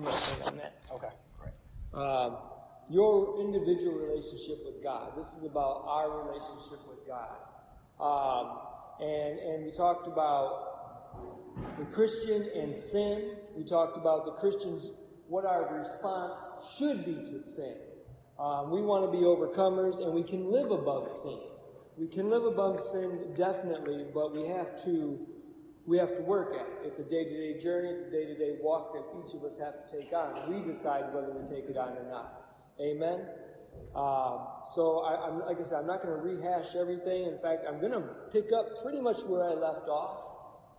I'm going to on that. Okay, great. Um, your individual relationship with God. This is about our relationship with God. Um, and, and we talked about the Christian and sin. We talked about the Christians, what our response should be to sin. Um, we want to be overcomers and we can live above sin. We can live above sin definitely, but we have to we have to work at it. It's a day-to-day journey. It's a day-to-day walk that each of us have to take on. We decide whether we take it on or not. Amen. Um, so, I, am like I said, I'm not going to rehash everything. In fact, I'm going to pick up pretty much where I left off.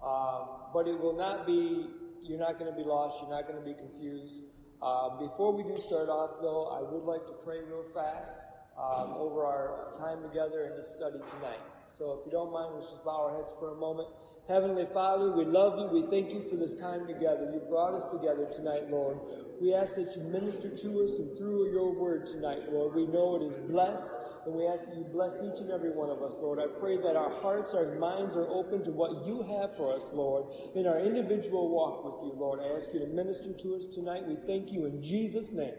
Um, but it will not be. You're not going to be lost. You're not going to be confused. Uh, before we do start off, though, I would like to pray real fast um, over our time together in this study tonight. So if you don't mind, let's just bow our heads for a moment. Heavenly Father, we love you. We thank you for this time together. You brought us together tonight, Lord. We ask that you minister to us and through your word tonight, Lord. We know it is blessed, and we ask that you bless each and every one of us, Lord. I pray that our hearts, our minds are open to what you have for us, Lord, in our individual walk with you, Lord. I ask you to minister to us tonight. We thank you in Jesus' name.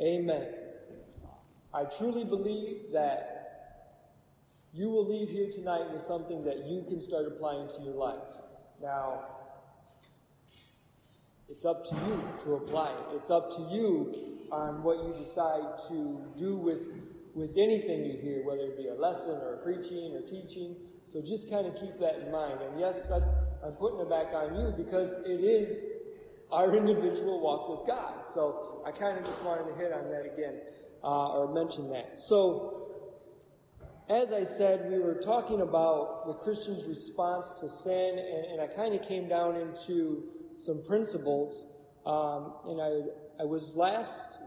Amen. I truly believe that you will leave here tonight with something that you can start applying to your life. Now, it's up to you to apply it. It's up to you on what you decide to do with, with anything you hear, whether it be a lesson or a preaching or teaching. So just kind of keep that in mind. And yes, that's, I'm putting it back on you because it is our individual walk with God. So I kind of just wanted to hit on that again uh, or mention that. So, as I said, we were talking about the Christian's response to sin, and, and I kind of came down into some principles. Um, and I, I was last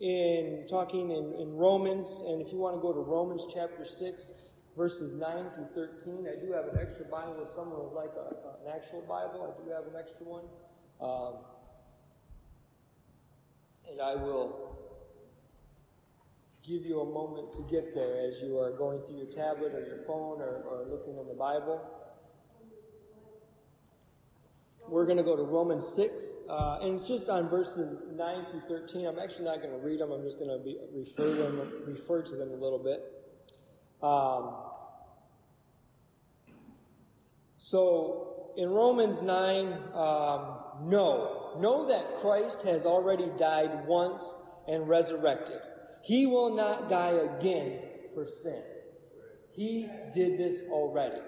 in talking in, in Romans, and if you want to go to Romans chapter 6, verses 9 through 13, I do have an extra Bible if someone would like a, an actual Bible. I do have an extra one. Um, and I will give you a moment to get there as you are going through your tablet or your phone or, or looking in the Bible. We're going to go to Romans 6, uh, and it's just on verses 9 through 13. I'm actually not going to read them, I'm just going to be, refer, them, refer to them a little bit. Um, so, in Romans 9, um, know. Know that Christ has already died once and resurrected. He will not die again for sin. He did this already.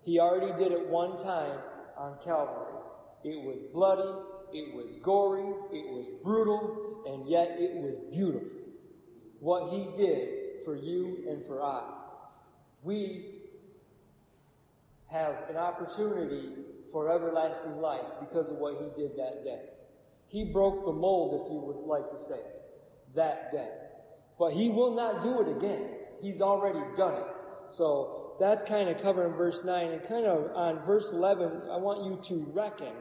He already did it one time on Calvary. It was bloody, it was gory, it was brutal, and yet it was beautiful. What he did for you and for I. We have an opportunity for everlasting life because of what he did that day. He broke the mold, if you would like to say, it, that day. But he will not do it again. He's already done it. So that's kind of covering verse 9. And kind of on verse 11, I want you to reckon.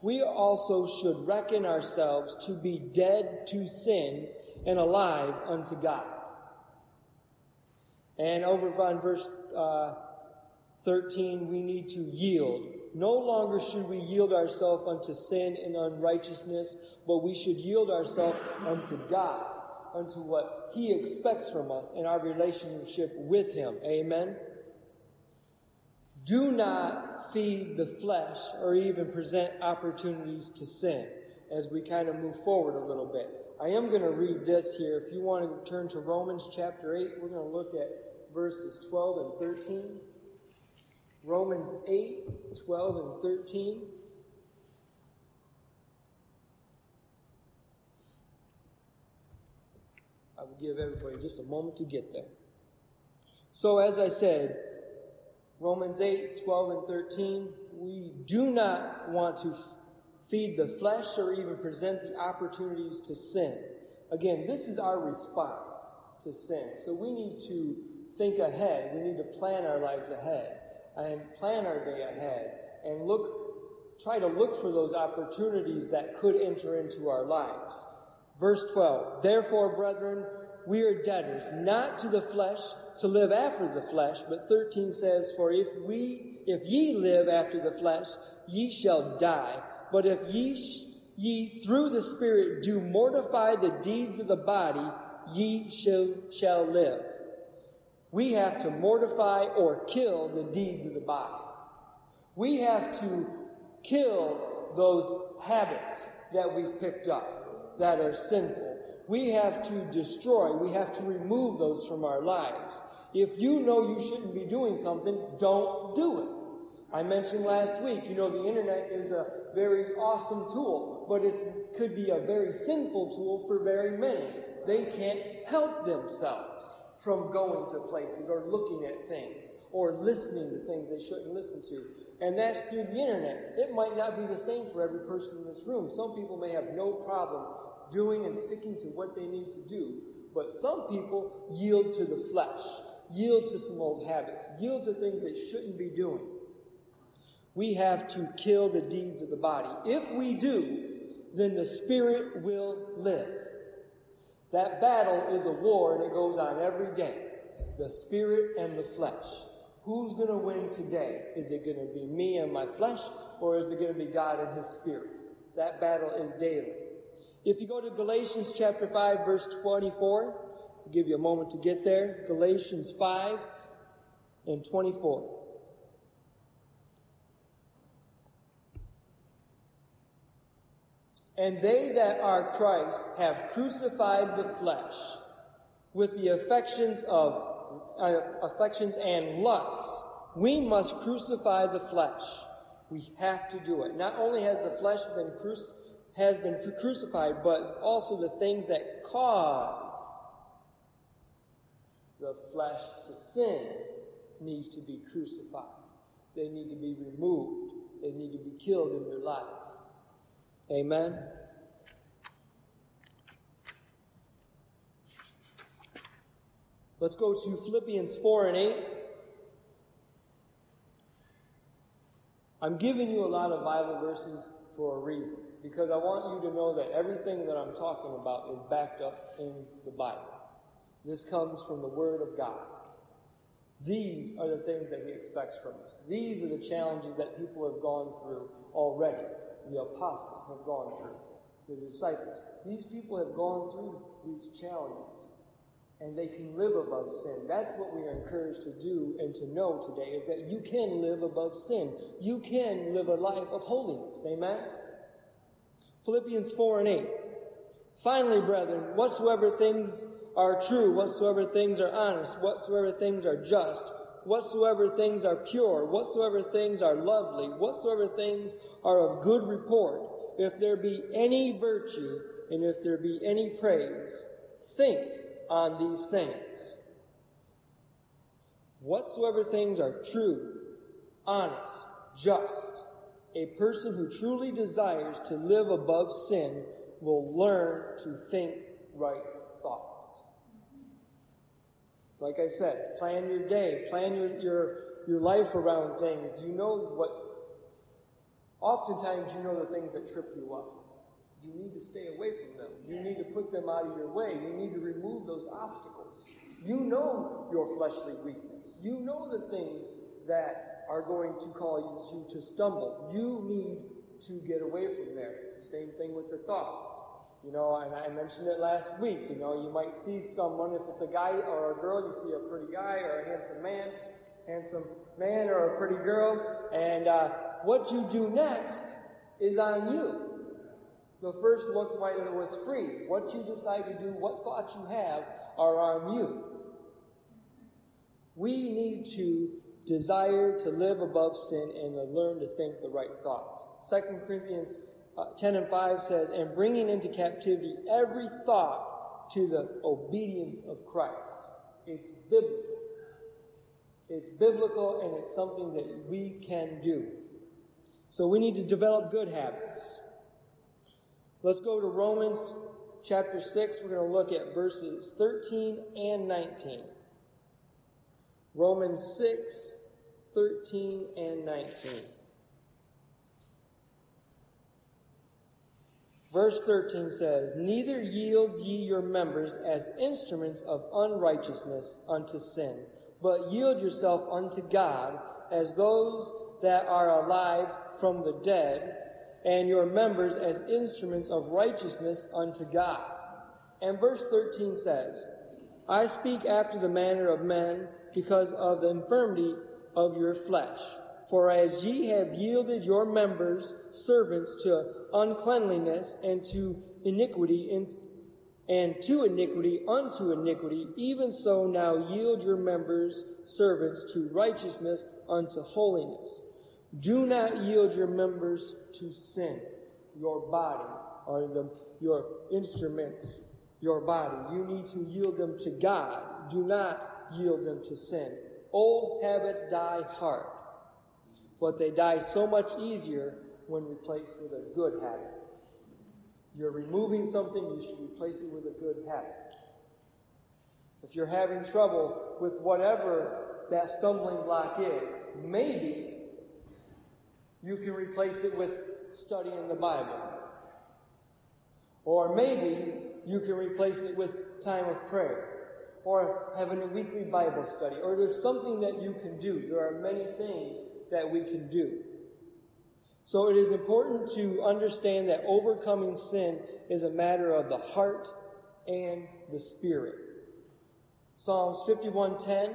We also should reckon ourselves to be dead to sin and alive unto God. And over on verse uh, 13, we need to yield. No longer should we yield ourselves unto sin and unrighteousness, but we should yield ourselves unto God unto what He expects from us in our relationship with Him. Amen. Do not feed the flesh or even present opportunities to sin as we kind of move forward a little bit. I am going to read this here. If you want to turn to Romans chapter 8, we're going to look at verses 12 and 13. Romans 8, 12 and 13. I will give everybody just a moment to get there. So, as I said, Romans 8, 12, and 13, we do not want to feed the flesh or even present the opportunities to sin. Again, this is our response to sin. So we need to think ahead. We need to plan our lives ahead and plan our day ahead and look, try to look for those opportunities that could enter into our lives. Verse 12, Therefore, brethren, we are debtors, not to the flesh, to live after the flesh. But 13 says, For if we, if ye live after the flesh, ye shall die. But if ye sh- ye through the Spirit do mortify the deeds of the body, ye shall, shall live. We have to mortify or kill the deeds of the body. We have to kill those habits that we've picked up that are sinful. We have to destroy, we have to remove those from our lives. If you know you shouldn't be doing something, don't do it. I mentioned last week, you know, the internet is a very awesome tool, but it could be a very sinful tool for very many. They can't help themselves from going to places or looking at things or listening to things they shouldn't listen to. And that's through the internet. It might not be the same for every person in this room. Some people may have no problem doing and sticking to what they need to do, but some people yield to the flesh, yield to some old habits, yield to things they shouldn't be doing we have to kill the deeds of the body. If we do, then the spirit will live. That battle is a war that goes on every day. The spirit and the flesh. Who's going to win today? Is it going to be me and my flesh, or is it going to be God and his spirit? That battle is daily. If you go to Galatians chapter 5, verse 24, I'll give you a moment to get there. Galatians 5 and 24. And they that are Christ have crucified the flesh with the affections of uh, affections and lusts. We must crucify the flesh. We have to do it. Not only has the flesh been cruci- has been crucified, but also the things that cause the flesh to sin needs to be crucified. They need to be removed. They need to be killed in your life. Amen. Let's go to Philippians 4 and 8. I'm giving you a lot of Bible verses for a reason because I want you to know that everything that I'm talking about is backed up in the Bible. This comes from the Word of God. These are the things that He expects from us. These are the challenges that people have gone through already the apostles have gone through, the disciples. These people have gone through these challenges and they can live above sin. That's what we are encouraged to do and to know today is that you can live above sin. You can live a life of holiness. Amen? Philippians 4 and 8. Finally, brethren, whatsoever things are true, whatsoever things are honest, whatsoever things are just, whatsoever things are pure, whatsoever things are lovely, whatsoever things are of good report, if there be any virtue, and if there be any praise, think on these things. Whatsoever things are true, honest, just, a person who truly desires to live above sin will learn to think right thoughts. Like I said, plan your day, plan your, your, your life around things. You know what, oftentimes you know the things that trip you up. You need to stay away from them. You need to put them out of your way. You need to remove those obstacles. You know your fleshly weakness. You know the things that are going to cause you to stumble. You need to get away from there. Same thing with the thoughts. You know, and I mentioned it last week. You know, you might see someone, if it's a guy or a girl, you see a pretty guy or a handsome man, handsome man or a pretty girl, and uh, what you do next is on you. The first look might was free. What you decide to do, what thoughts you have, are on you. We need to desire to live above sin and to learn to think the right thoughts. 2 Corinthians uh, 10 and 5 says, And bringing into captivity every thought to the obedience of Christ. It's biblical. It's biblical and it's something that we can do. So we need to develop good habits. Let's go to Romans chapter 6. We're going to look at verses 13 and 19. Romans 6, 13 and 19. Verse 13 says, Neither yield ye your members as instruments of unrighteousness unto sin, but yield yourself unto God as those that are alive from the dead, and your members as instruments of righteousness unto God. And verse 13 says, I speak after the manner of men because of the infirmity of your flesh. For as ye have yielded your members servants to uncleanliness and to iniquity in, and to iniquity unto iniquity, even so now yield your members servants to righteousness unto holiness. Do not yield your members to sin, your body, or the, your instruments, your body. You need to yield them to God. Do not yield them to sin. Old habits die hard, but they die so much easier when replaced with a good habit. You're removing something, you should replace it with a good habit. If you're having trouble with whatever that stumbling block is, maybe you can replace it with studying the Bible. Or maybe you can replace it with time of prayer. Or having a weekly Bible study. Or there's something that you can do. There are many things that we can do. So it is important to understand that overcoming sin is a matter of the heart and the spirit. Psalms 51:10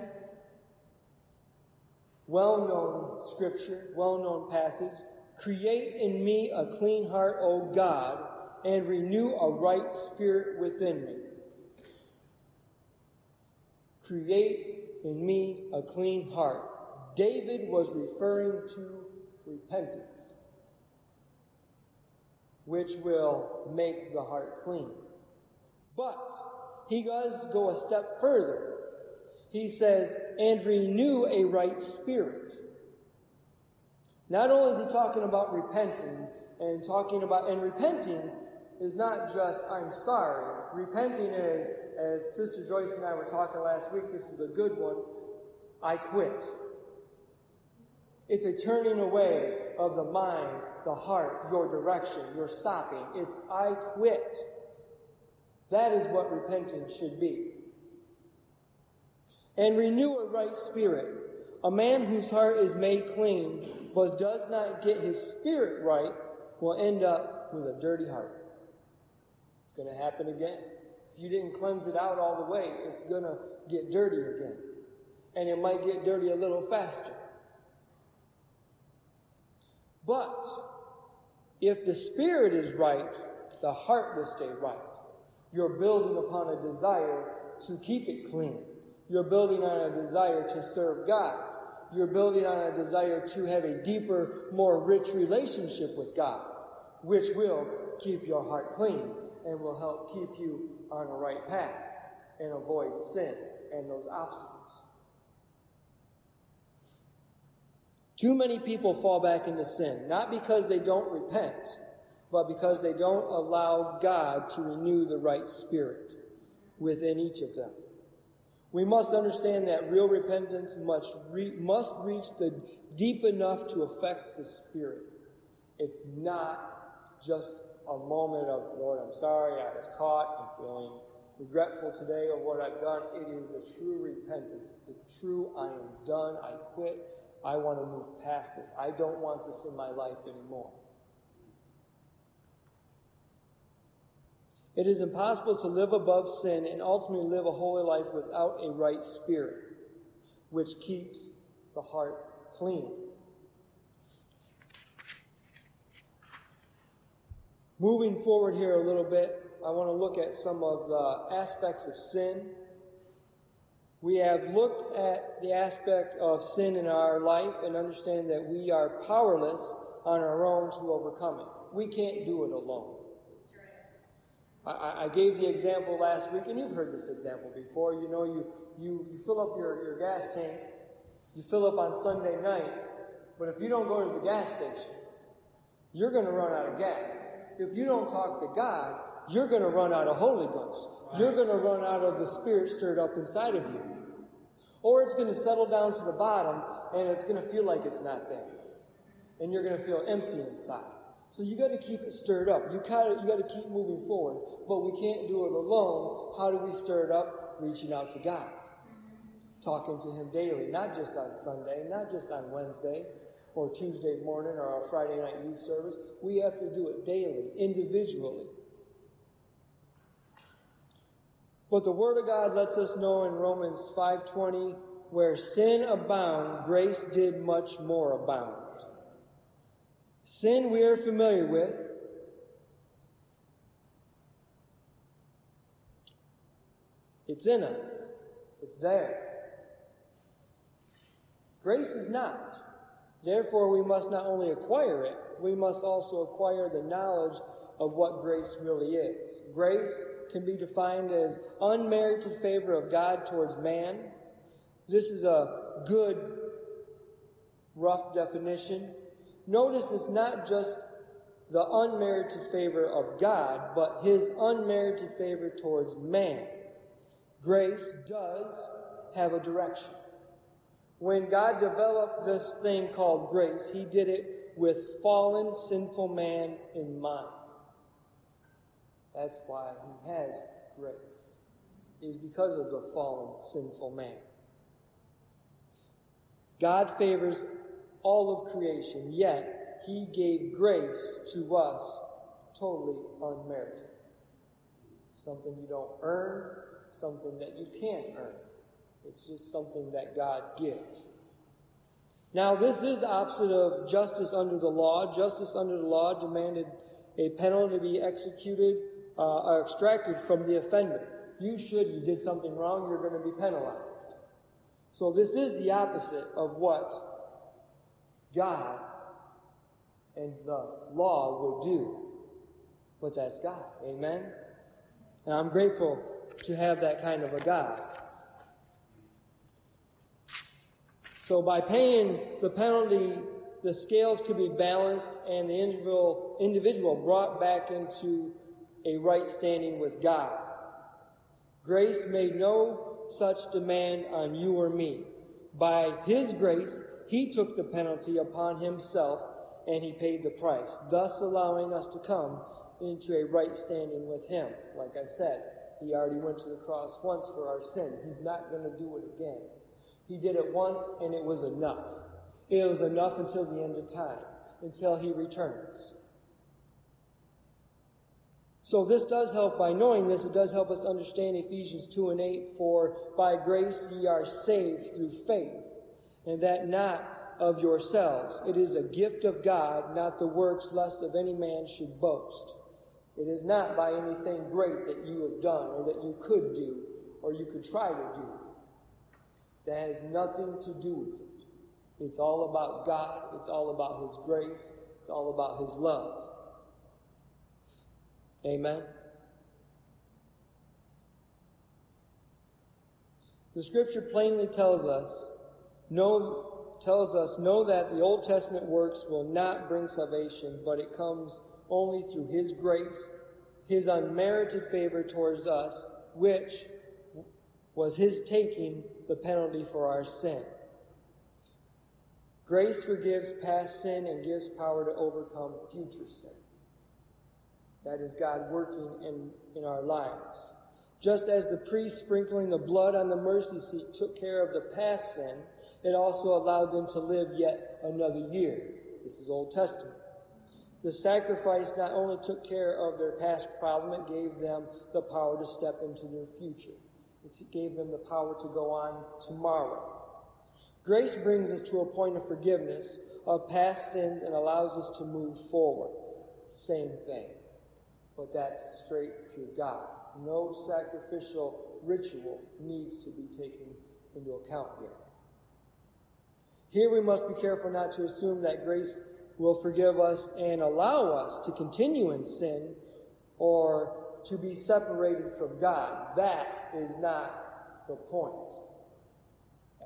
well-known scripture, well-known passage. Create in me a clean heart, O God, and renew a right spirit within me. Create in me a clean heart. David was referring to repentance, which will make the heart clean. But he does go a step further he says, and renew a right spirit. Not only is he talking about repenting and talking about, and repenting is not just, I'm sorry. Repenting is, as Sister Joyce and I were talking last week, this is a good one, I quit. It's a turning away of the mind, the heart, your direction, your stopping. It's I quit. That is what repentance should be and renew a right spirit. A man whose heart is made clean but does not get his spirit right will end up with a dirty heart. It's going to happen again. If you didn't cleanse it out all the way, it's going to get dirty again. And it might get dirty a little faster. But if the spirit is right, the heart will stay right. You're building upon a desire to keep it clean. You're building on a desire to serve God. You're building on a desire to have a deeper, more rich relationship with God, which will keep your heart clean and will help keep you on the right path and avoid sin and those obstacles. Too many people fall back into sin, not because they don't repent, but because they don't allow God to renew the right spirit within each of them. We must understand that real repentance must, re- must reach the deep enough to affect the spirit. It's not just a moment of, Lord, I'm sorry, I was caught, I'm feeling regretful today of what I've done. It is a true repentance. It's a true, I am done, I quit, I want to move past this. I don't want this in my life anymore. It is impossible to live above sin and ultimately live a holy life without a right spirit, which keeps the heart clean. Moving forward here a little bit, I want to look at some of the aspects of sin. We have looked at the aspect of sin in our life and understand that we are powerless on our own to overcome it. We can't do it alone. I, I, gave the example last week, and you've heard this example before. You know, you, you, you fill up your, your gas tank, you fill up on Sunday night, but if you don't go to the gas station, you're going to run out of gas. If you don't talk to God, you're going to run out of Holy Ghost. You're going to run out of the Spirit stirred up inside of you. Or it's going to settle down to the bottom and it's going to feel like it's not there. And you're going to feel empty inside. So you got to keep it stirred up. You got you got to keep moving forward. But we can't do it alone. How do we stir it up? Reaching out to God, talking to Him daily, not just on Sunday, not just on Wednesday, or Tuesday morning or our Friday night youth service. We have to do it daily, individually. But the Word of God lets us know in Romans 5.20, where sin abound, grace did much more abound. Sin we are familiar with. It's in us. It's there. Grace is not. Therefore, we must not only acquire it, we must also acquire the knowledge of what grace really is. Grace can be defined as unmerited favor of God towards man. This is a good, rough definition. Notice it's not just the unmerited favor of God, but his unmerited favor towards man. Grace does have a direction. When God developed this thing called grace, he did it with fallen, sinful man in mind. That's why he has grace, is because of the fallen, sinful man. God favors all of creation, yet he gave grace to us totally unmerited. Something you don't earn, something that you can't earn. It's just something that God gives. Now, this is opposite of justice under the law. Justice under the law demanded a penalty to be executed uh, or extracted from the offender. You should, you did something wrong, you're going to be penalized. So, this is the opposite of what God and the law would do. But that's God. Amen? And I'm grateful to have that kind of a God. So by paying the penalty, the scales could be balanced and the individual, individual brought back into a right standing with God. Grace made no such demand on you or me. By His grace, He took the penalty upon Himself and He paid the price, thus allowing us to come into a right standing with Him. Like I said, He already went to the cross once for our sin. He's not going to do it again. He did it once and it was enough. It was enough until the end of time, until he returns. So this does help by knowing this, it does help us understand Ephesians 2 and 8, for by grace ye are saved through faith, and that not of yourselves. It is a gift of God, not the works lest of any man should boast. It is not by anything great that you have done or that you could do or you could try to do that has nothing to do with it. It's all about God, it's all about His grace, it's all about His love. Amen. The scripture plainly tells us, know, tells us, know that the Old Testament works will not bring salvation, but it comes only through His grace, His unmerited favor towards us, which was His taking the penalty for our sin. Grace forgives past sin and gives power to overcome future sin. That is God working in, in our lives. Just as the priest sprinkling the blood on the mercy seat took care of the past sin, it also allowed them to live yet another year. This is Old Testament. The sacrifice not only took care of their past problem, it gave them the power to step into their future. It gave them the power to go on tomorrow. Grace brings us to a point of forgiveness of past sins and allows us to move forward. Same thing. But that's straight through God. No sacrificial ritual needs to be taken into account here. Here we must be careful not to assume that grace will forgive us and allow us to continue in sin or to be separated from God. That is not the point.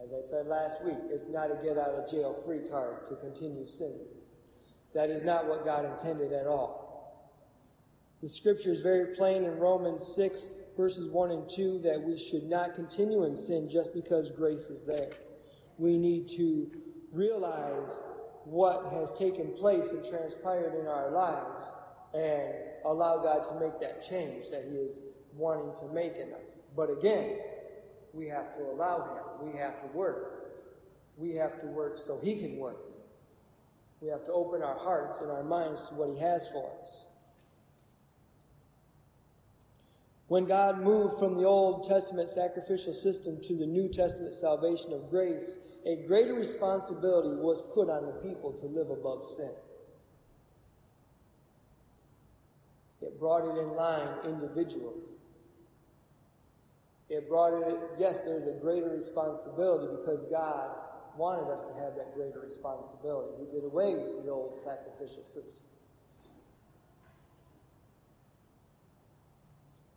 As I said last week, it's not a get out of jail free card to continue sinning. That is not what God intended at all. The scripture is very plain in Romans 6, verses 1 and 2, that we should not continue in sin just because grace is there. We need to realize what has taken place and transpired in our lives and allow God to make that change that He is wanting to make in us. But again, we have to allow Him. We have to work. We have to work so He can work. We have to open our hearts and our minds to what He has for us. When God moved from the Old Testament sacrificial system to the New Testament salvation of grace, a greater responsibility was put on the people to live above sin. It brought it in line individually. It brought it, yes, there's a greater responsibility because God wanted us to have that greater responsibility. He did away with the old sacrificial system.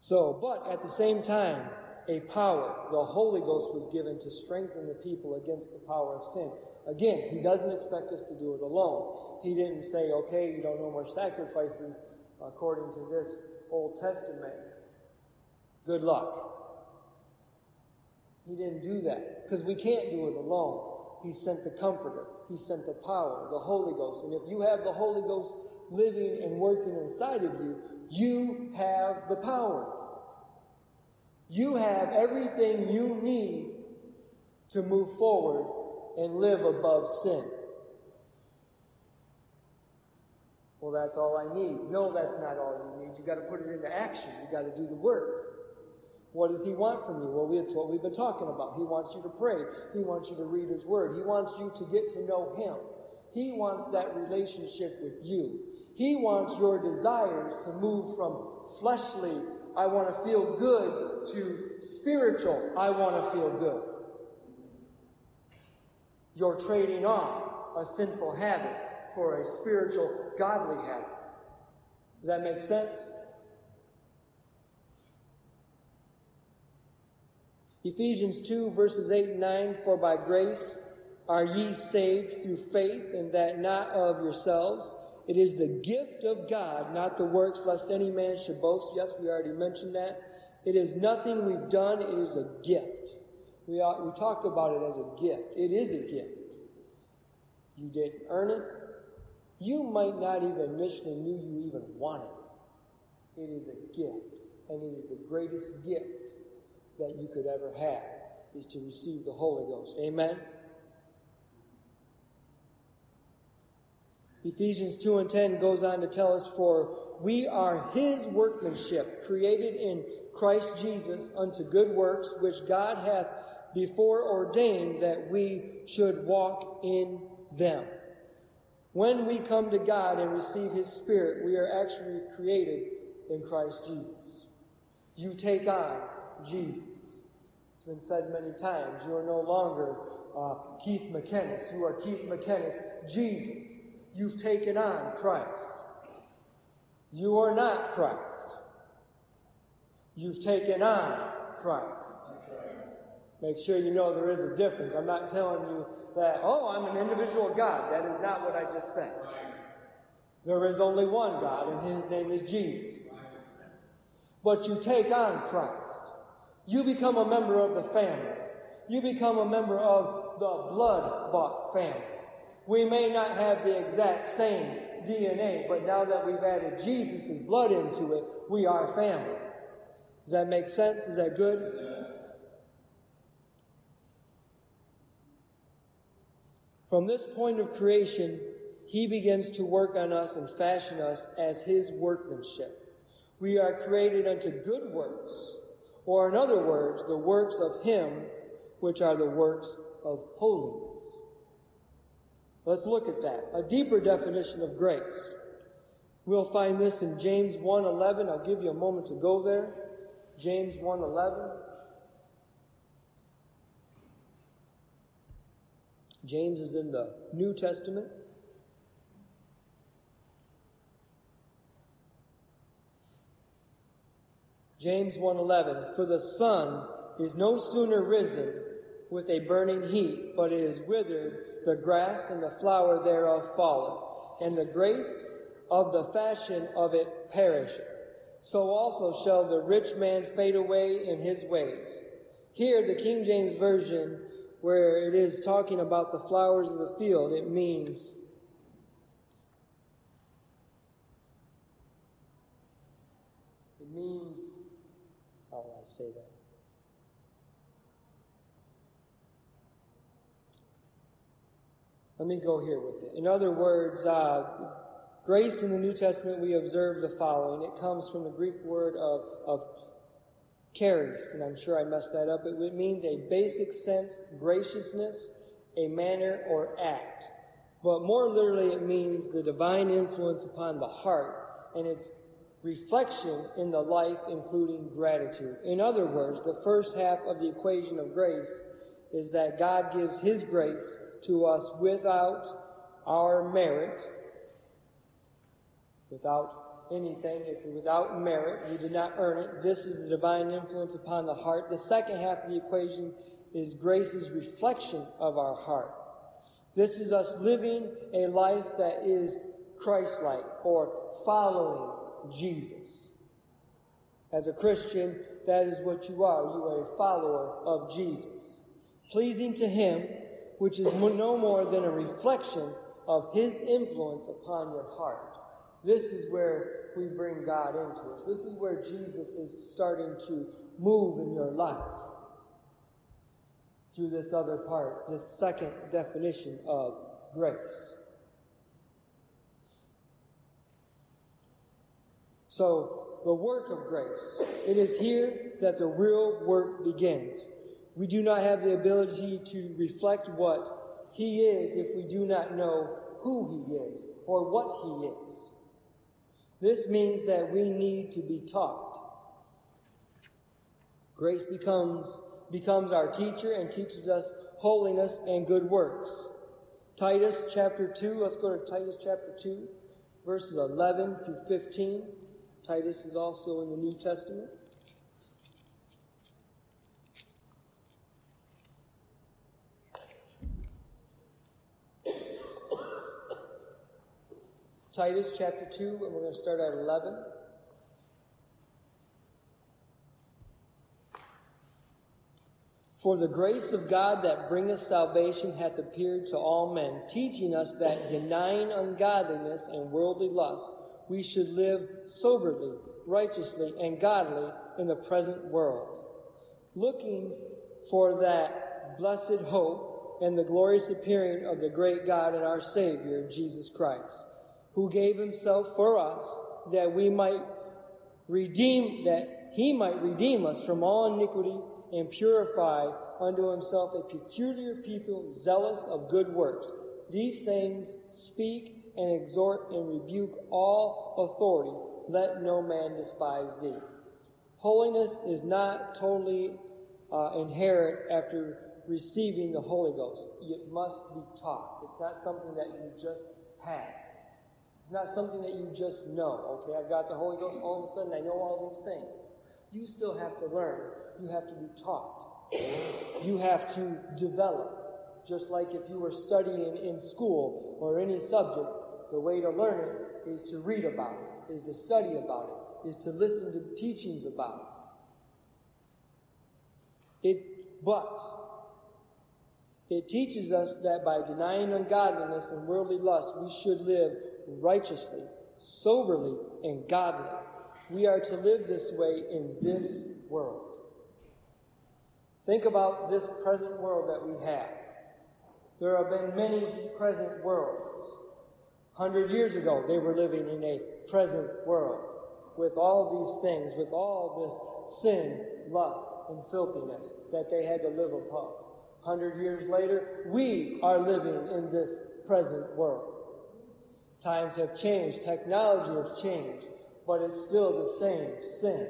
So, but at the same time, a power, the Holy Ghost was given to strengthen the people against the power of sin. Again, He doesn't expect us to do it alone. He didn't say, okay, you don't know more sacrifices according to this Old Testament. Good luck. He didn't do that because we can't do it alone. He sent the Comforter, He sent the power, the Holy Ghost. And if you have the Holy Ghost living and working inside of you, you have the power. You have everything you need to move forward and live above sin. Well, that's all I need. No, that's not all you need. You got to put it into action. You got to do the work. What does he want from you? Well, it's what we've been talking about. He wants you to pray. He wants you to read his word. He wants you to get to know him. He wants that relationship with you. He wants your desires to move from fleshly, I want to feel good, to spiritual, I want to feel good. You're trading off a sinful habit for a spiritual, godly habit. Does that make sense? Ephesians 2, verses 8 and 9 For by grace are ye saved through faith, and that not of yourselves. It is the gift of God, not the works, lest any man should boast. Yes, we already mentioned that. It is nothing we've done, it is a gift. We, we talk about it as a gift. It is a gift. You didn't earn it. You might not even initially knew you even wanted it. It is a gift, and it is the greatest gift that you could ever have is to receive the Holy Ghost. Amen? Ephesians 2 and 10 goes on to tell us, For we are his workmanship, created in Christ Jesus unto good works, which God hath before ordained that we should walk in them. When we come to God and receive his Spirit, we are actually created in Christ Jesus. You take on Jesus. It's been said many times, you are no longer uh, Keith McKennis. You are Keith McKennis, Jesus. You've taken on Christ. You are not Christ. You've taken on Christ. Make sure you know there is a difference. I'm not telling you that, oh, I'm an individual God. That is not what I just said. There is only one God, and his name is Jesus. But you take on Christ. You become a member of the family. You become a member of the blood bought family. We may not have the exact same DNA, but now that we've added Jesus' blood into it, we are family. Does that make sense? Is that good? From this point of creation, he begins to work on us and fashion us as his workmanship. We are created unto good works or, in other words, the works of Him, which are the works of holiness. Let's look at that. A deeper definition of grace. We'll find this in James 1:11. I'll give you a moment to go there. James 1:11. James is in the New Testament. James 1:11 For the sun is no sooner risen with a burning heat, but it is withered, the grass and the flower thereof falleth, and the grace of the fashion of it perisheth. So also shall the rich man fade away in his ways. Here, the King James Version, where it is talking about the flowers of the field, it means it means how will I say that? let me go here with it. In other words, uh, grace in the New Testament, we observe the following. It comes from the Greek word of, of charis, and I'm sure I messed that up. It means a basic sense, graciousness, a manner or act. But more literally, it means the divine influence upon the heart and its reflection in the life, including gratitude. In other words, the first half of the equation of grace is that God gives His grace to us without our merit, without anything. It's without merit. We did not earn it. This is the divine influence upon the heart. The second half of the equation is grace's reflection of our heart. This is us living a life that is Christ like or following Jesus. As a Christian, that is what you are. You are a follower of Jesus. Pleasing to Him, which is no more than a reflection of His influence upon your heart. This is where we bring God into us. This is where Jesus is starting to move in your life through this other part, this second definition of grace. So, the work of grace. It is here that the real work begins. We do not have the ability to reflect what He is if we do not know who He is or what He is. This means that we need to be taught. Grace becomes, becomes our teacher and teaches us holiness and good works. Titus chapter 2, let's go to Titus chapter 2, verses 11 through 15. Titus is also in the New Testament. Titus chapter 2, and we're going to start at 11. For the grace of God that bringeth salvation hath appeared to all men, teaching us that denying ungodliness and worldly lust, we should live soberly, righteously, and godly in the present world, looking for that blessed hope and the glorious appearing of the great God and our Savior, Jesus Christ, who gave himself for us that we might redeem, that he might redeem us from all iniquity and purify unto himself a peculiar people zealous of good works. These things speak and exhort and rebuke all authority. Let no man despise thee. Holiness is not totally uh, inherent after receiving the Holy Ghost. It must be taught. It's not something that you just have. It's not something that you just know. Okay, I've got the Holy Ghost. All of a sudden, I know all these things. You still have to learn. You have to be taught. You have to develop. Just like if you were studying in school or any subject, the way to learn it is to read about it, is to study about it, is to listen to teachings about it. It, but it teaches us that by denying ungodliness and worldly lust, we should live righteously, soberly, and godly. We are to live this way in this world. Think about this present world that we have. There have been many present worlds. Hundred years ago, they were living in a present world with all these things, with all this sin, lust, and filthiness that they had to live upon. Hundred years later, we are living in this present world. Times have changed, technology has changed, but it's still the same sin,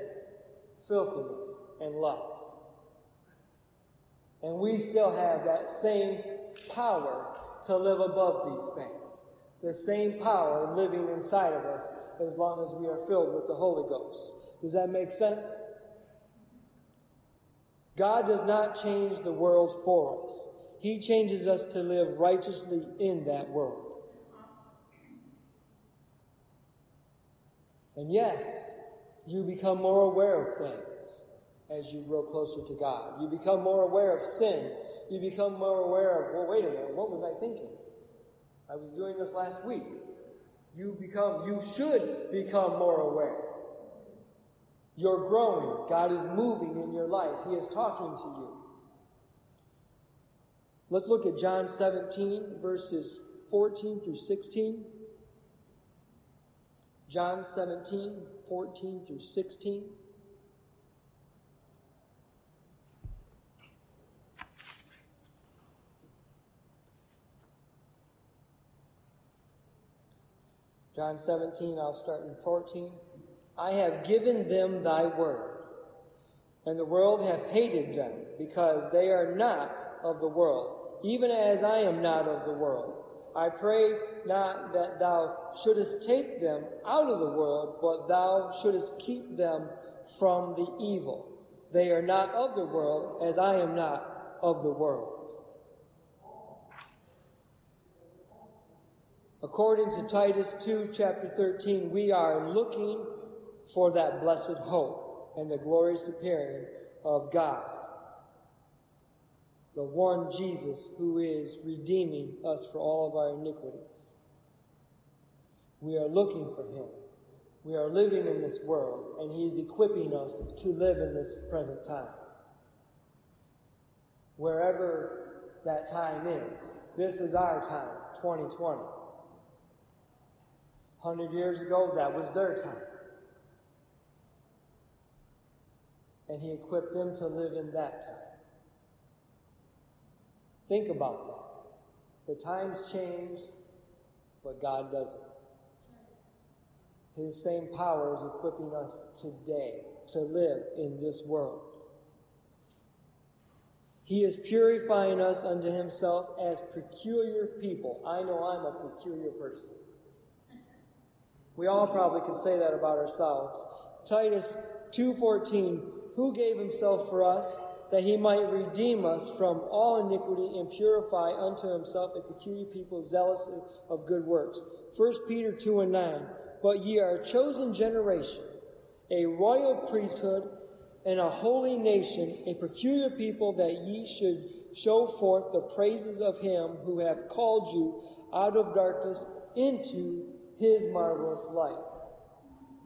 filthiness, and lust. And we still have that same power to live above these things the same power living inside of us as long as we are filled with the Holy Ghost. Does that make sense? God does not change the world for us. He changes us to live righteously in that world. And yes, you become more aware of things as you grow closer to God. You become more aware of sin. You become more aware of, well, wait a minute, what was I thinking? I was doing this last week. You become, you should become more aware. You're growing. God is moving in your life. He is talking to you. Let's look at John 17, verses 14 through 16. John 17, 14 through 16. John 17, I'll start in 14. I have given them thy word, and the world hath hated them, because they are not of the world, even as I am not of the world. I pray not that thou shouldest take them out of the world, but thou shouldest keep them from the evil. They are not of the world, as I am not of the world. According to Titus 2, chapter 13, we are looking for that blessed hope and the glorious appearing of God, the one Jesus who is redeeming us for all of our iniquities. We are looking for him. We are living in this world, and he is equipping us to live in this present time. Wherever that time is, this is our time, 2020. 100 years ago, that was their time. And he equipped them to live in that time. Think about that. The times change, but God doesn't. His same power is equipping us today to live in this world. He is purifying us unto himself as peculiar people. I know I'm a peculiar person. We all probably could say that about ourselves. Titus 2:14, who gave himself for us that he might redeem us from all iniquity and purify unto himself a peculiar people zealous of good works. 1 Peter 2 and 9, but ye are a chosen generation, a royal priesthood, and a holy nation, a peculiar people that ye should show forth the praises of him who hath called you out of darkness into his marvelous light.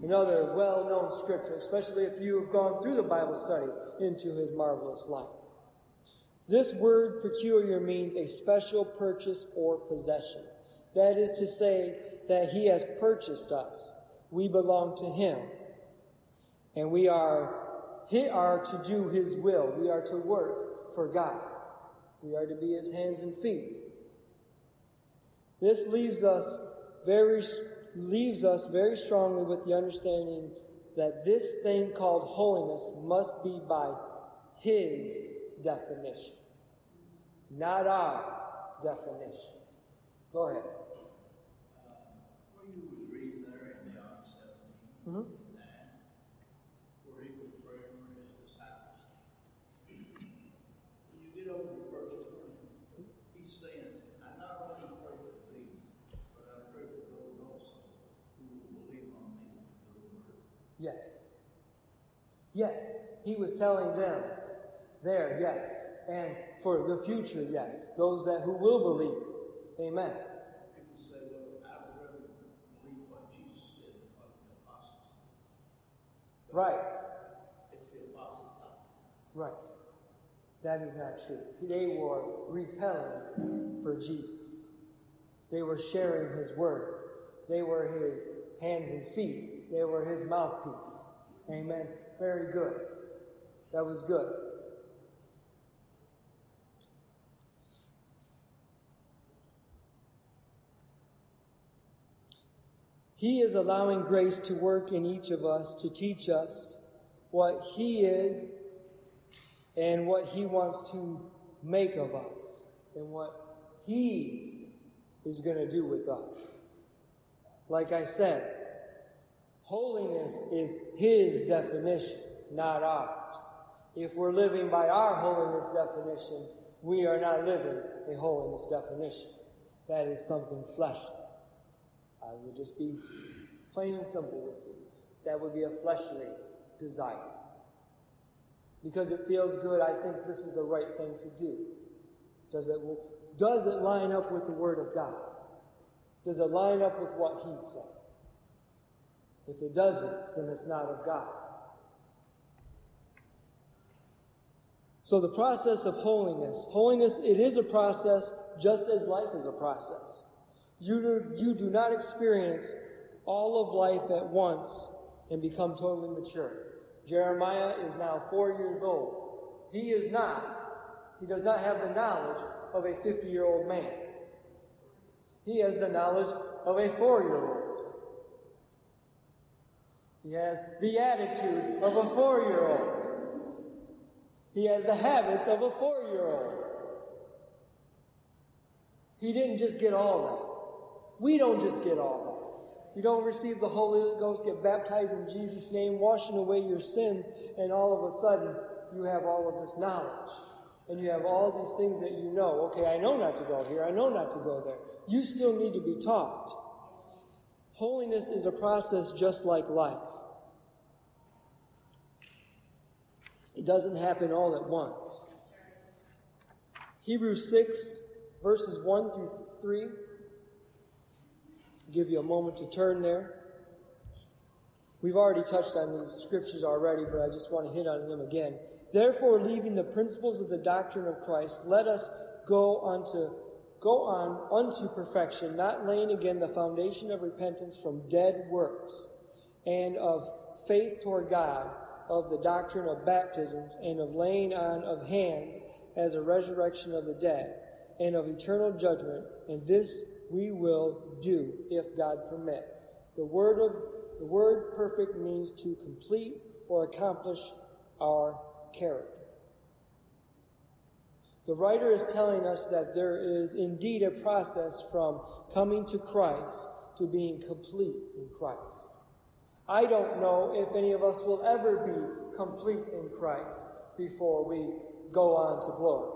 Another well known scripture, especially if you have gone through the Bible study, into his marvelous light. This word peculiar means a special purchase or possession. That is to say, that he has purchased us. We belong to him. And we are, he are to do his will. We are to work for God. We are to be his hands and feet. This leaves us very leaves us very strongly with the understanding that this thing called holiness must be by his definition, not our definition. Go ahead. Uh, you was reading there in John 17, mm-hmm. where he was praying for his disciples. When you get over to verse 20, he's saying, I not only pray for thee, but I pray for those also who will believe on me through the word. Yes. Yes. He was telling them there, yes. And for the future, yes. Those that who will believe. Amen. People say, well, I would rather believe what Jesus said what the apostles. Right. It's the apostles' Right. That is not true. They were retelling for Jesus. They were sharing his word. They were his hands and feet. They were his mouthpiece. Amen. Very good. That was good. He is allowing grace to work in each of us to teach us what He is and what He wants to make of us and what He is going to do with us. Like I said, holiness is His definition, not ours. If we're living by our holiness definition, we are not living a holiness definition. That is something fleshly. I would just be plain and simple with you. That would be a fleshly desire. Because it feels good, I think this is the right thing to do. Does it, does it line up with the Word of God? Does it line up with what He said? If it doesn't, then it's not of God. So the process of holiness, holiness, it is a process just as life is a process. You do, you do not experience all of life at once and become totally mature. Jeremiah is now four years old. He is not, he does not have the knowledge of a 50 year old man. He has the knowledge of a four year old. He has the attitude of a four year old. He has the habits of a four year old. He didn't just get all that. We don't just get all that. You don't receive the Holy Ghost, get baptized in Jesus' name, washing away your sins, and all of a sudden you have all of this knowledge. And you have all these things that you know. Okay, I know not to go here, I know not to go there. You still need to be taught. Holiness is a process just like life. It doesn't happen all at once. Hebrews 6, verses 1 through 3. I'll give you a moment to turn there. We've already touched on these scriptures already, but I just want to hit on them again. Therefore, leaving the principles of the doctrine of Christ, let us go on to go on unto perfection, not laying again the foundation of repentance from dead works and of faith toward God of the doctrine of baptisms and of laying on of hands as a resurrection of the dead and of eternal judgment, and this we will do if God permit. The word of the word perfect means to complete or accomplish our character. The writer is telling us that there is indeed a process from coming to Christ to being complete in Christ. I don't know if any of us will ever be complete in Christ before we go on to glory.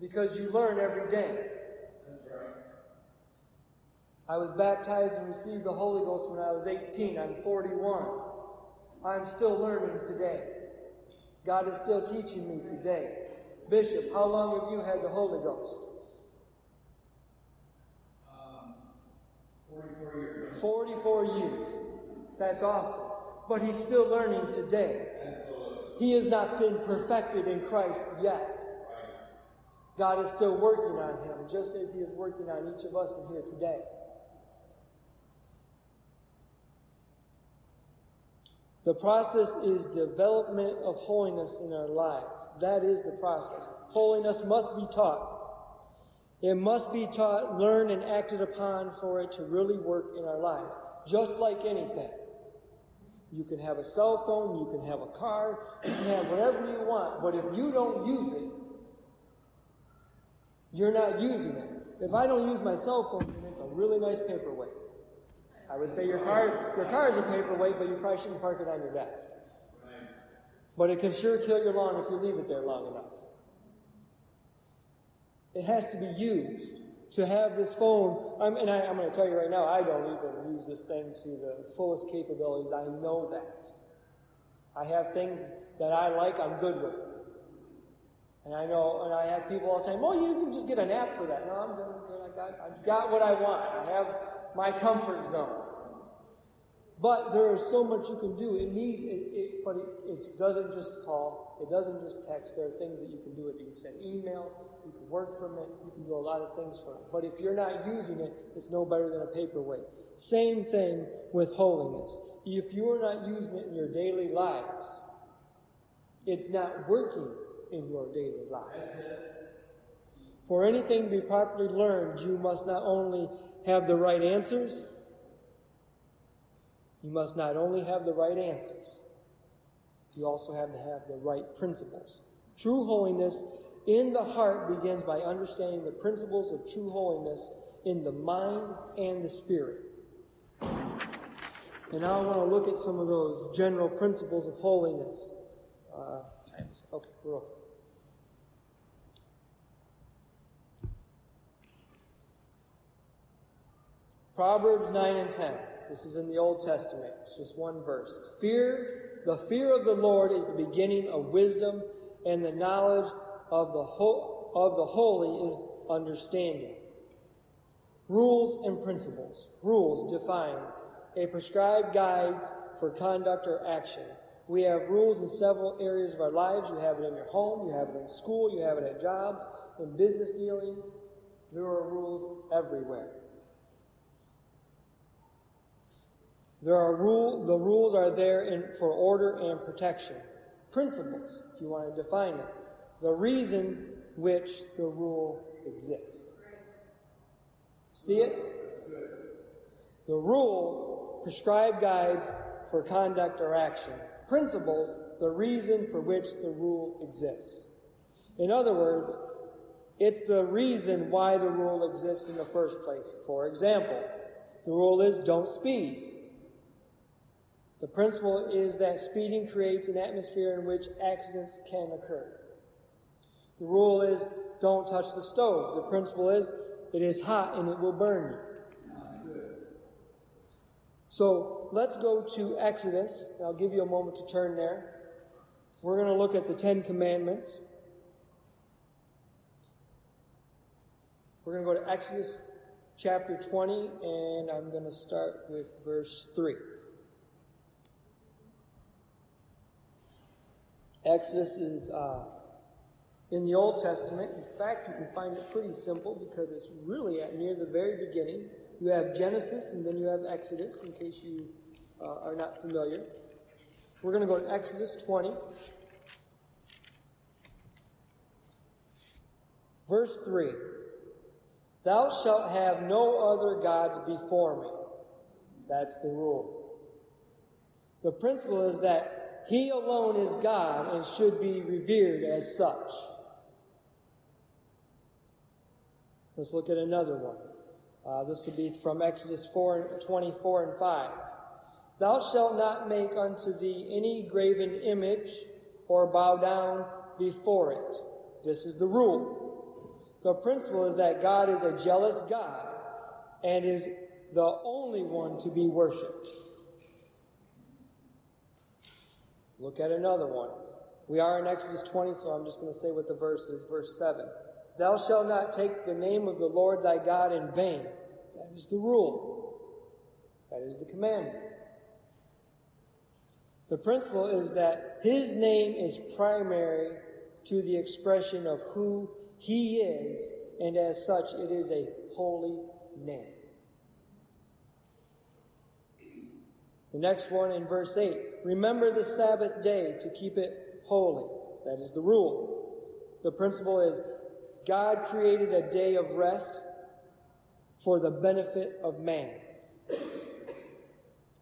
Because you learn every day. That's right. I was baptized and received the Holy Ghost when I was 18. I'm 41. I'm still learning today. God is still teaching me today. Bishop, how long have you had the Holy Ghost? Um, 44 years. 44 years. That's awesome. But he's still learning today. He has not been perfected in Christ yet. God is still working on him, just as he is working on each of us in here today. The process is development of holiness in our lives. That is the process. Holiness must be taught. It must be taught, learned, and acted upon for it to really work in our lives. Just like anything. You can have a cell phone, you can have a car, you can have whatever you want, but if you don't use it, you're not using it. If I don't use my cell phone, then it's a really nice paperweight. I would say your car, your car is a paperweight, but you probably shouldn't park it on your desk. But it can sure kill your lawn if you leave it there long enough. It has to be used. To have this phone, I'm, and I, am going to tell you right now, I don't even use this thing to the fullest capabilities. I know that. I have things that I like, I'm good with it. And I know, and I have people all the time, well, you can just get an app for that. No, I'm good, I'm good. I got, I've got what I want. I have my comfort zone. But there is so much you can do. It needs, it, it, but it, it doesn't just call. It doesn't just text. There are things that you can do with it. You can send email. You can work from it. You can do a lot of things from it. But if you're not using it, it's no better than a paperweight. Same thing with holiness. If you're not using it in your daily lives, it's not working in your daily lives. For anything to be properly learned, you must not only have the right answers, you must not only have the right answers, you also have to have the right principles. True holiness in the heart begins by understanding the principles of true holiness in the mind and the spirit. And now I want to look at some of those general principles of holiness. Uh, okay, we're okay. Proverbs 9 and 10. This is in the Old Testament. It's just one verse. Fear, the fear of the Lord is the beginning of wisdom, and the knowledge of the, ho- of the holy is understanding. Rules and principles. Rules define a prescribed guides for conduct or action. We have rules in several areas of our lives. You have it in your home, you have it in school, you have it at jobs, in business dealings. There are rules everywhere. There are rule, the rules are there in, for order and protection. Principles, if you want to define it. The reason which the rule exists. See it? The rule, prescribed guides for conduct or action. Principles, the reason for which the rule exists. In other words, it's the reason why the rule exists in the first place. For example, the rule is don't speed. The principle is that speeding creates an atmosphere in which accidents can occur. The rule is don't touch the stove. The principle is it is hot and it will burn you. So let's go to Exodus. I'll give you a moment to turn there. We're going to look at the Ten Commandments. We're going to go to Exodus chapter 20, and I'm going to start with verse 3. Exodus is uh, in the Old Testament. In fact, you can find it pretty simple because it's really at near the very beginning. You have Genesis and then you have Exodus, in case you uh, are not familiar. We're going to go to Exodus 20. Verse 3 Thou shalt have no other gods before me. That's the rule. The principle is that He alone is God and should be revered as such. Let's look at another one. Uh, this will be from Exodus 4, 24 and 5. Thou shalt not make unto thee any graven image or bow down before it. This is the rule. The principle is that God is a jealous God and is the only one to be worshiped. Look at another one. We are in Exodus 20, so I'm just going to say what the verse is. Verse 7. Thou shalt not take the name of the Lord thy God in vain. That is the rule. That is the commandment. The principle is that his name is primary to the expression of who he is, and as such, it is a holy name. The next one in verse 8 Remember the Sabbath day to keep it holy. That is the rule. The principle is God created a day of rest for the benefit of man.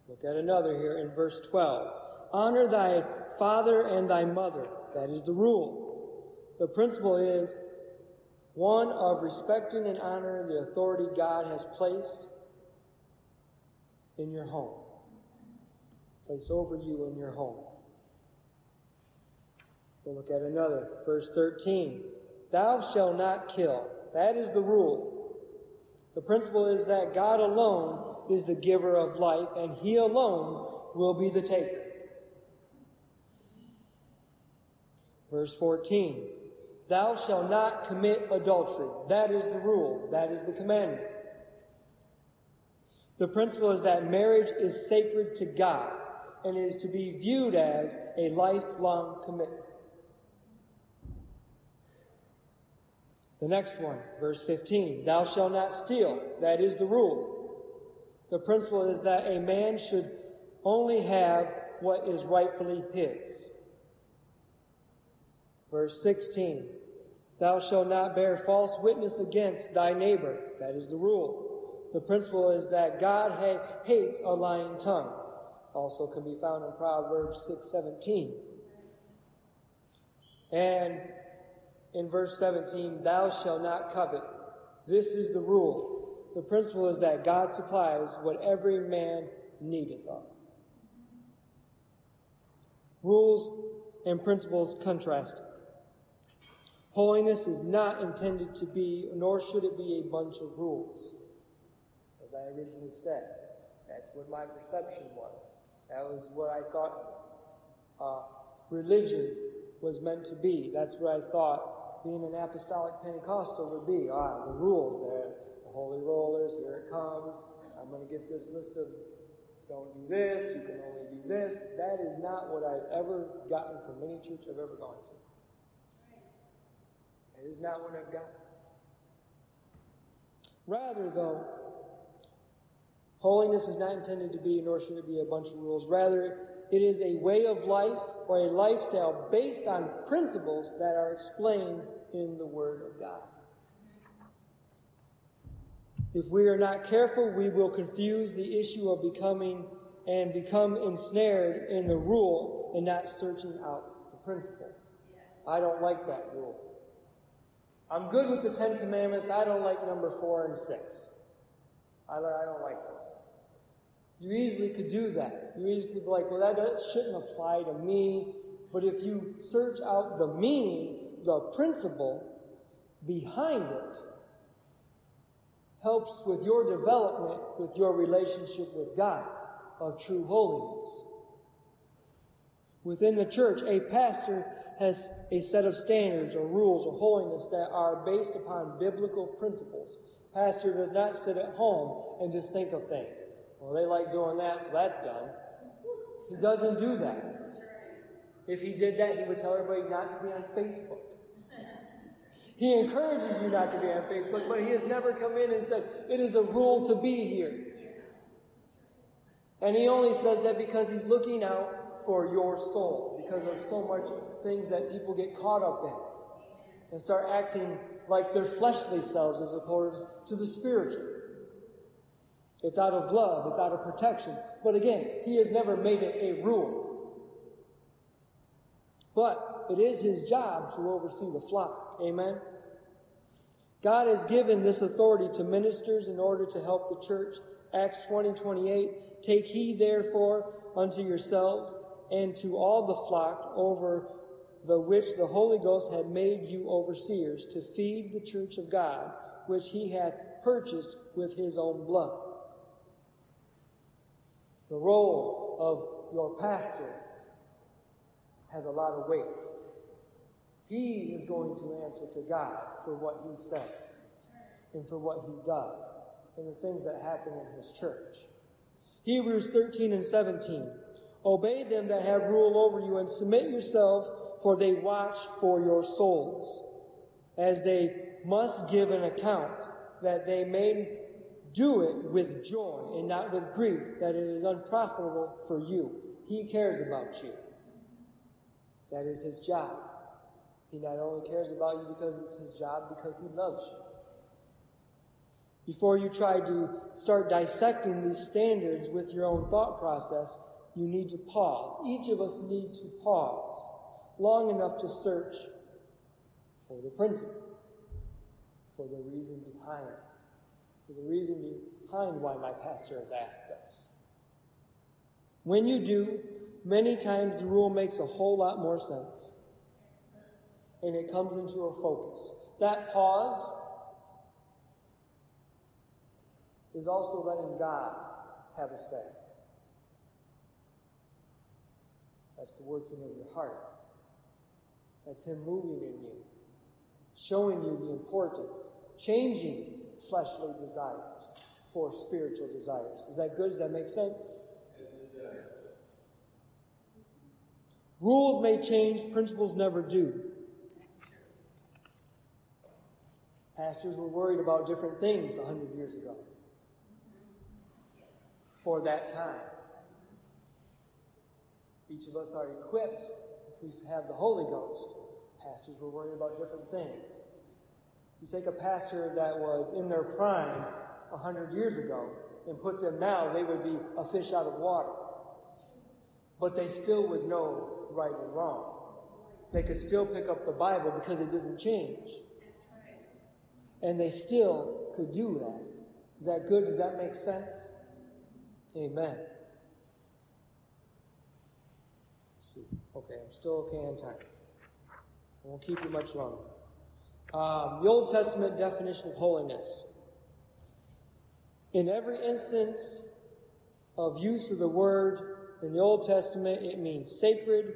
Look at another here in verse 12. Honor thy father and thy mother. That is the rule. The principle is one of respecting and honoring the authority God has placed in your home, placed over you in your home. We'll look at another. Verse 13. Thou shalt not kill. That is the rule. The principle is that God alone is the giver of life, and He alone will be the taker. Verse 14 Thou shalt not commit adultery. That is the rule, that is the commandment. The principle is that marriage is sacred to God and is to be viewed as a lifelong commitment. The next one, verse 15 Thou shalt not steal. That is the rule. The principle is that a man should only have what is rightfully his. Verse 16 Thou shalt not bear false witness against thy neighbor. That is the rule. The principle is that God ha- hates a lying tongue. Also can be found in Proverbs 6:17. And in verse 17, thou shalt not covet. This is the rule. The principle is that God supplies what every man needeth of. Rules and principles contrasted. Holiness is not intended to be, nor should it be, a bunch of rules. As I originally said, that's what my perception was. That was what I thought uh, religion was meant to be. That's what I thought being an apostolic Pentecostal would be. Ah, the rules there, the holy rollers, here it comes. I'm going to get this list of don't do this, you can only do this. That is not what I've ever gotten from any church I've ever gone to. That is not what I've gotten. Rather, though, Holiness is not intended to be, nor should it be, a bunch of rules. Rather, it is a way of life or a lifestyle based on principles that are explained in the Word of God. If we are not careful, we will confuse the issue of becoming and become ensnared in the rule and not searching out the principle. I don't like that rule. I'm good with the Ten Commandments. I don't like number four and six. I, I don't like those. You easily could do that. You easily could be like, well, that shouldn't apply to me. But if you search out the meaning, the principle behind it, helps with your development, with your relationship with God of true holiness. Within the church, a pastor has a set of standards or rules or holiness that are based upon biblical principles Pastor does not sit at home and just think of things. Well, they like doing that, so that's done. He doesn't do that. If he did that, he would tell everybody not to be on Facebook. He encourages you not to be on Facebook, but he has never come in and said, it is a rule to be here. And he only says that because he's looking out for your soul, because of so much things that people get caught up in and start acting like their fleshly selves as opposed to the spiritual. It's out of love, it's out of protection. But again, he has never made it a rule. But it is his job to oversee the flock. Amen? God has given this authority to ministers in order to help the church. Acts 20, 28. Take heed therefore unto yourselves and to all the flock over the which the Holy Ghost had made you overseers to feed the church of God, which he hath purchased with his own blood. The role of your pastor has a lot of weight. He is going to answer to God for what he says and for what he does and the things that happen in his church. Hebrews 13 and 17. Obey them that have rule over you and submit yourself for they watch for your souls, as they must give an account, that they may do it with joy and not with grief, that it is unprofitable for you. He cares about you. That is his job. He not only cares about you because it's his job, because he loves you. Before you try to start dissecting these standards with your own thought process, you need to pause. Each of us need to pause long enough to search for the principle, for the reason behind it, for the reason behind why my pastor has asked us. When you do, many times the rule makes a whole lot more sense. And it comes into a focus. That pause is also letting God have a say. That's the working of your heart. That's Him moving in you, showing you the importance, changing fleshly desires for spiritual desires. Is that good? Does that make sense? Rules may change, principles never do. Pastors were worried about different things a hundred years ago for that time. Each of us are equipped we have the Holy Ghost. Pastors were worried about different things. You take a pastor that was in their prime a hundred years ago and put them now, they would be a fish out of water. But they still would know right and wrong. They could still pick up the Bible because it doesn't change. And they still could do that. Is that good? Does that make sense? Amen. see. Okay, I'm still okay on time. I won't keep you much longer. Um, the Old Testament definition of holiness. In every instance of use of the word in the Old Testament, it means sacred,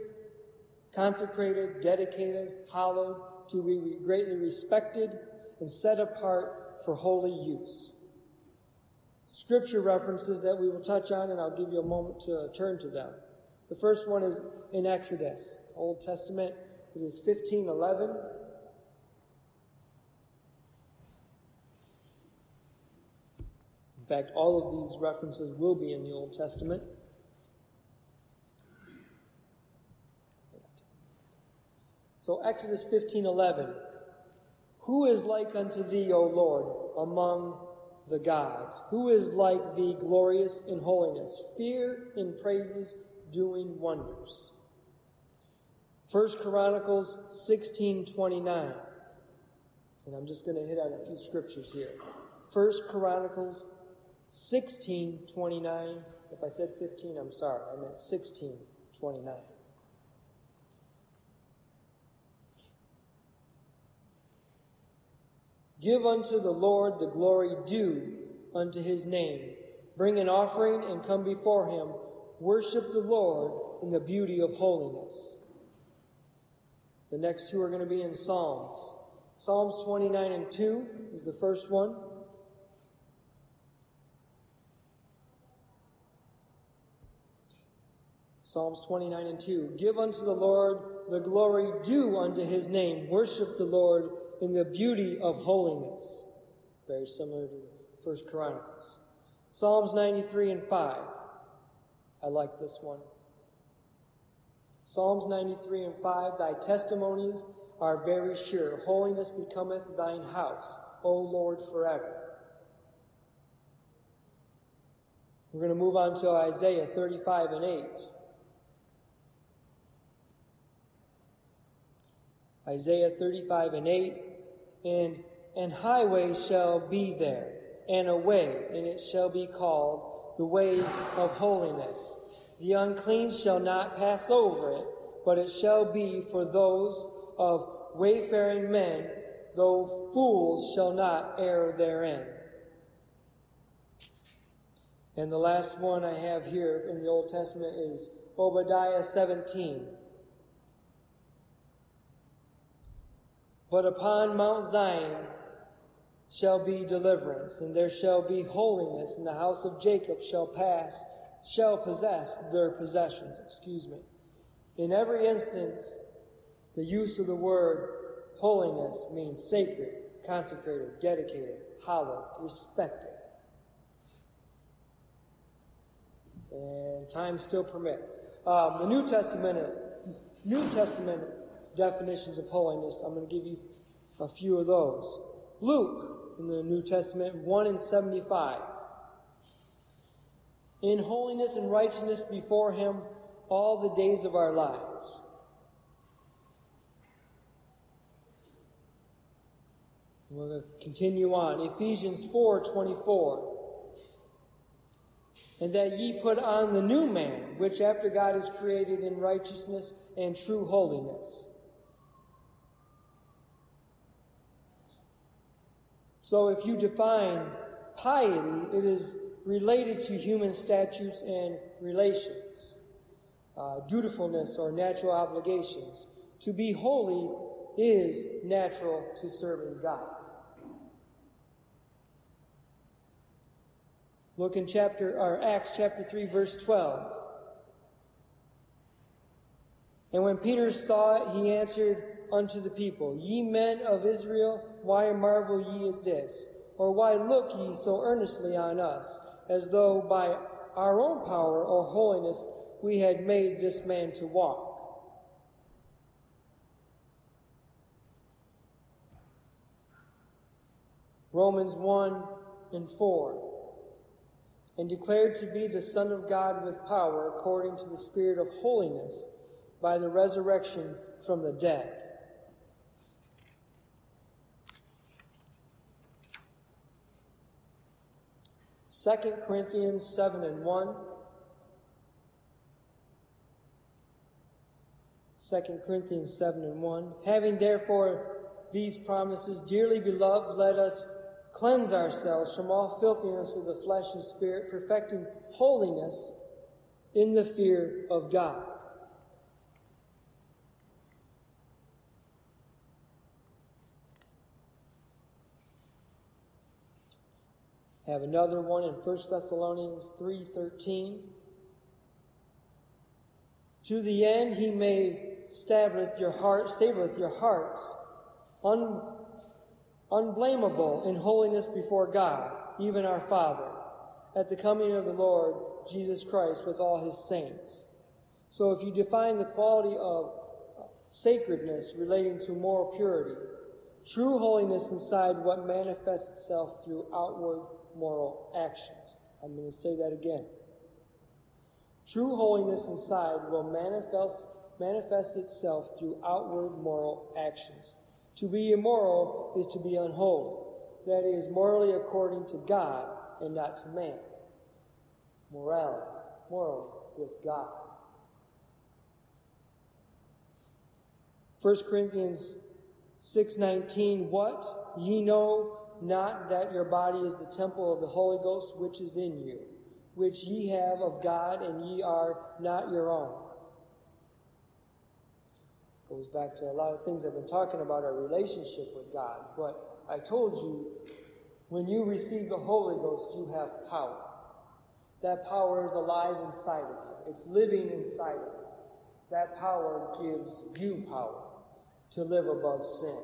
consecrated, dedicated, hallowed, to be greatly respected and set apart for holy use. scripture references that we will touch on, and I'll give you a moment to turn to them. The first one is in Exodus, Old Testament. It is 1511. In fact, all of these references will be in the Old Testament. So Exodus 15:11 Who is like unto thee, O Lord, among the gods? Who is like thee, glorious in holiness, fear in praises, doing wonders? 1 Chronicles 16:29. And I'm just going to hit on a few scriptures here. 1 Chronicles 16:29. If I said 15, I'm sorry. I meant 16:29. Give unto the Lord the glory due unto his name. Bring an offering and come before him. Worship the Lord in the beauty of holiness. The next two are going to be in Psalms. Psalms 29 and 2 is the first one. Psalms 29 and 2. Give unto the Lord the glory due unto his name. Worship the Lord in the beauty of holiness. Very similar to First Chronicles. Psalms 93 and 5. I like this one. Psalms 93 and 5. Thy testimonies are very sure. Holiness becometh thine house, O Lord, forever. We're going to move on to Isaiah 35 and 8. Isaiah 35 and 8 and and highway shall be there, and a way, and it shall be called the way of holiness. The unclean shall not pass over it, but it shall be for those of wayfaring men, though fools shall not err therein. And the last one I have here in the Old Testament is Obadiah 17. But upon Mount Zion shall be deliverance, and there shall be holiness, and the house of Jacob shall pass, shall possess their possessions. Excuse me. In every instance, the use of the word holiness means sacred, consecrated, dedicated, hallowed, respected. And time still permits. Um, the New Testament, New Testament definitions of holiness. I'm going to give you a few of those. Luke, in the New Testament, 1 and 75. In holiness and righteousness before Him all the days of our lives. We're going to continue on. Ephesians 4 24 and that ye put on the new man, which after God is created in righteousness and true holiness. So if you define piety, it is related to human statutes and relations, uh, dutifulness or natural obligations. To be holy is natural to serving God. Look in chapter or Acts chapter 3 verse 12. And when Peter saw it, he answered unto the people, Ye men of Israel, why marvel ye at this? Or why look ye so earnestly on us, as though by our own power or holiness we had made this man to walk? Romans 1 and 4. And declared to be the Son of God with power according to the Spirit of holiness by the resurrection from the dead. 2 Corinthians 7 and 1. 2 Corinthians 7 and 1. Having therefore these promises, dearly beloved, let us cleanse ourselves from all filthiness of the flesh and spirit, perfecting holiness in the fear of God. Have another one in 1 Thessalonians 3:13. To the end he may stableth your heart, stableth your hearts, un, unblameable in holiness before God, even our Father, at the coming of the Lord Jesus Christ with all his saints. So if you define the quality of sacredness relating to moral purity, true holiness inside what manifests itself through outward moral actions. I'm going to say that again. True holiness inside will manifest, manifest itself through outward moral actions. To be immoral is to be unholy. That is, morally according to God and not to man. Morality, morally with God. 1 Corinthians 6:19 What ye know not that your body is the temple of the Holy Ghost which is in you which ye have of God and ye are not your own. Goes back to a lot of things I've been talking about our relationship with God. But I told you when you receive the Holy Ghost you have power. That power is alive inside of you. It's living inside of you. That power gives you power to live above sin.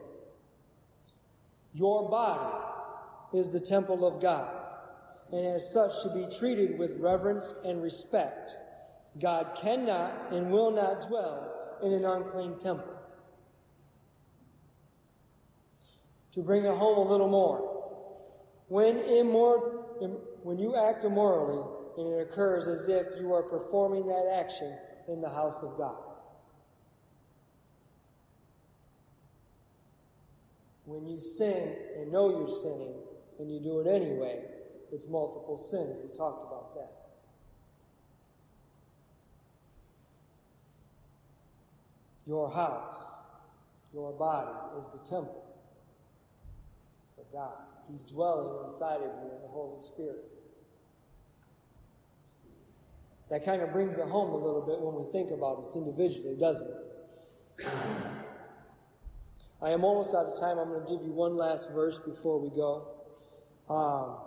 Your body is the temple of God, and as such should be treated with reverence and respect. God cannot and will not dwell in an unclean temple. To bring it home a little more, when, immor- when you act immorally, and it occurs as if you are performing that action in the house of God. When you sin and know you're sinning and you do it anyway, it's multiple sins. We talked about that. Your house, your body is the temple for God. He's dwelling inside of you in the Holy Spirit. That kind of brings it home a little bit when we think about us individually, doesn't it? I am almost out of time. I'm going to give you one last verse before we go. Um,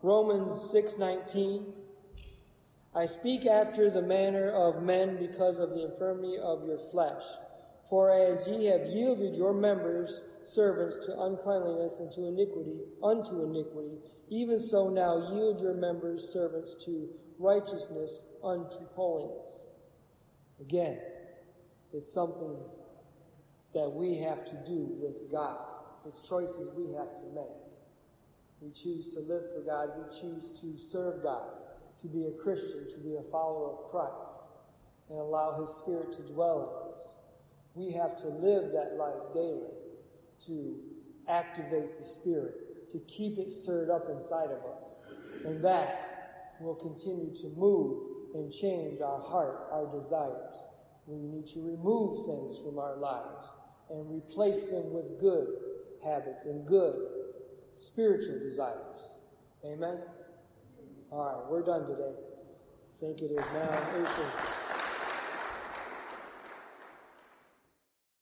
Romans 6:19. I speak after the manner of men because of the infirmity of your flesh. For as ye have yielded your members servants to uncleanliness and to iniquity, unto iniquity, even so now yield your members servants to righteousness unto holiness. Again, it's something that we have to do with God. It's choices we have to make. We choose to live for God. We choose to serve God, to be a Christian, to be a follower of Christ, and allow His Spirit to dwell in us. We have to live that life daily to activate the Spirit, to keep it stirred up inside of us. And that will continue to move and change our heart, our desires. We need to remove things from our lives and replace them with good habits and good spiritual desires. Amen? All right, we're done today. I think it is now.